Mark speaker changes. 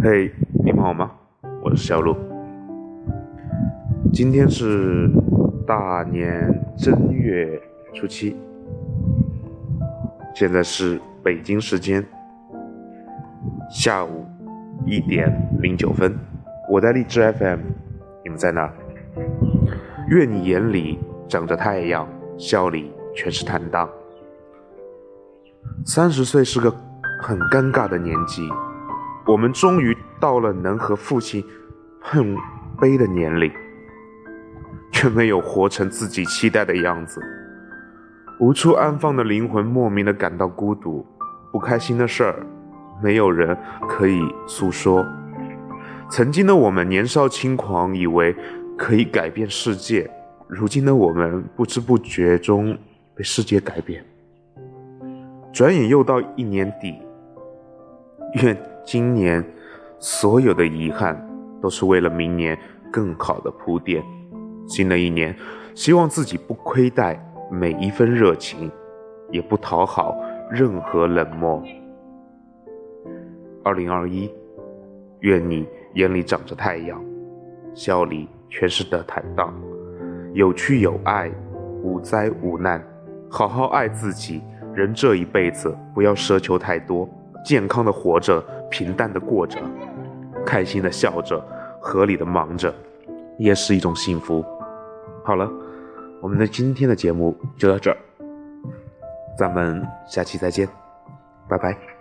Speaker 1: 嘿，你们好吗？我是小鹿。今天是大年正月初七，现在是北京时间下午一点零九分。我在荔枝 FM，你们在哪？愿你眼里长着太阳，笑里全是坦荡。三十岁是个很尴尬的年纪，我们终于到了能和父亲碰杯的年龄，却没有活成自己期待的样子。无处安放的灵魂莫名的感到孤独，不开心的事儿没有人可以诉说。曾经的我们年少轻狂，以为。可以改变世界，如今的我们不知不觉中被世界改变。转眼又到一年底，愿今年所有的遗憾都是为了明年更好的铺垫。新的一年，希望自己不亏待每一份热情，也不讨好任何冷漠。二零二一，愿你眼里长着太阳，笑里。全是的坦荡，有趣有爱，无灾无难，好好爱自己。人这一辈子，不要奢求太多，健康的活着，平淡的过着，开心的笑着，合理的忙着，也是一种幸福。好了，我们的今天的节目就到这儿，咱们下期再见，拜拜。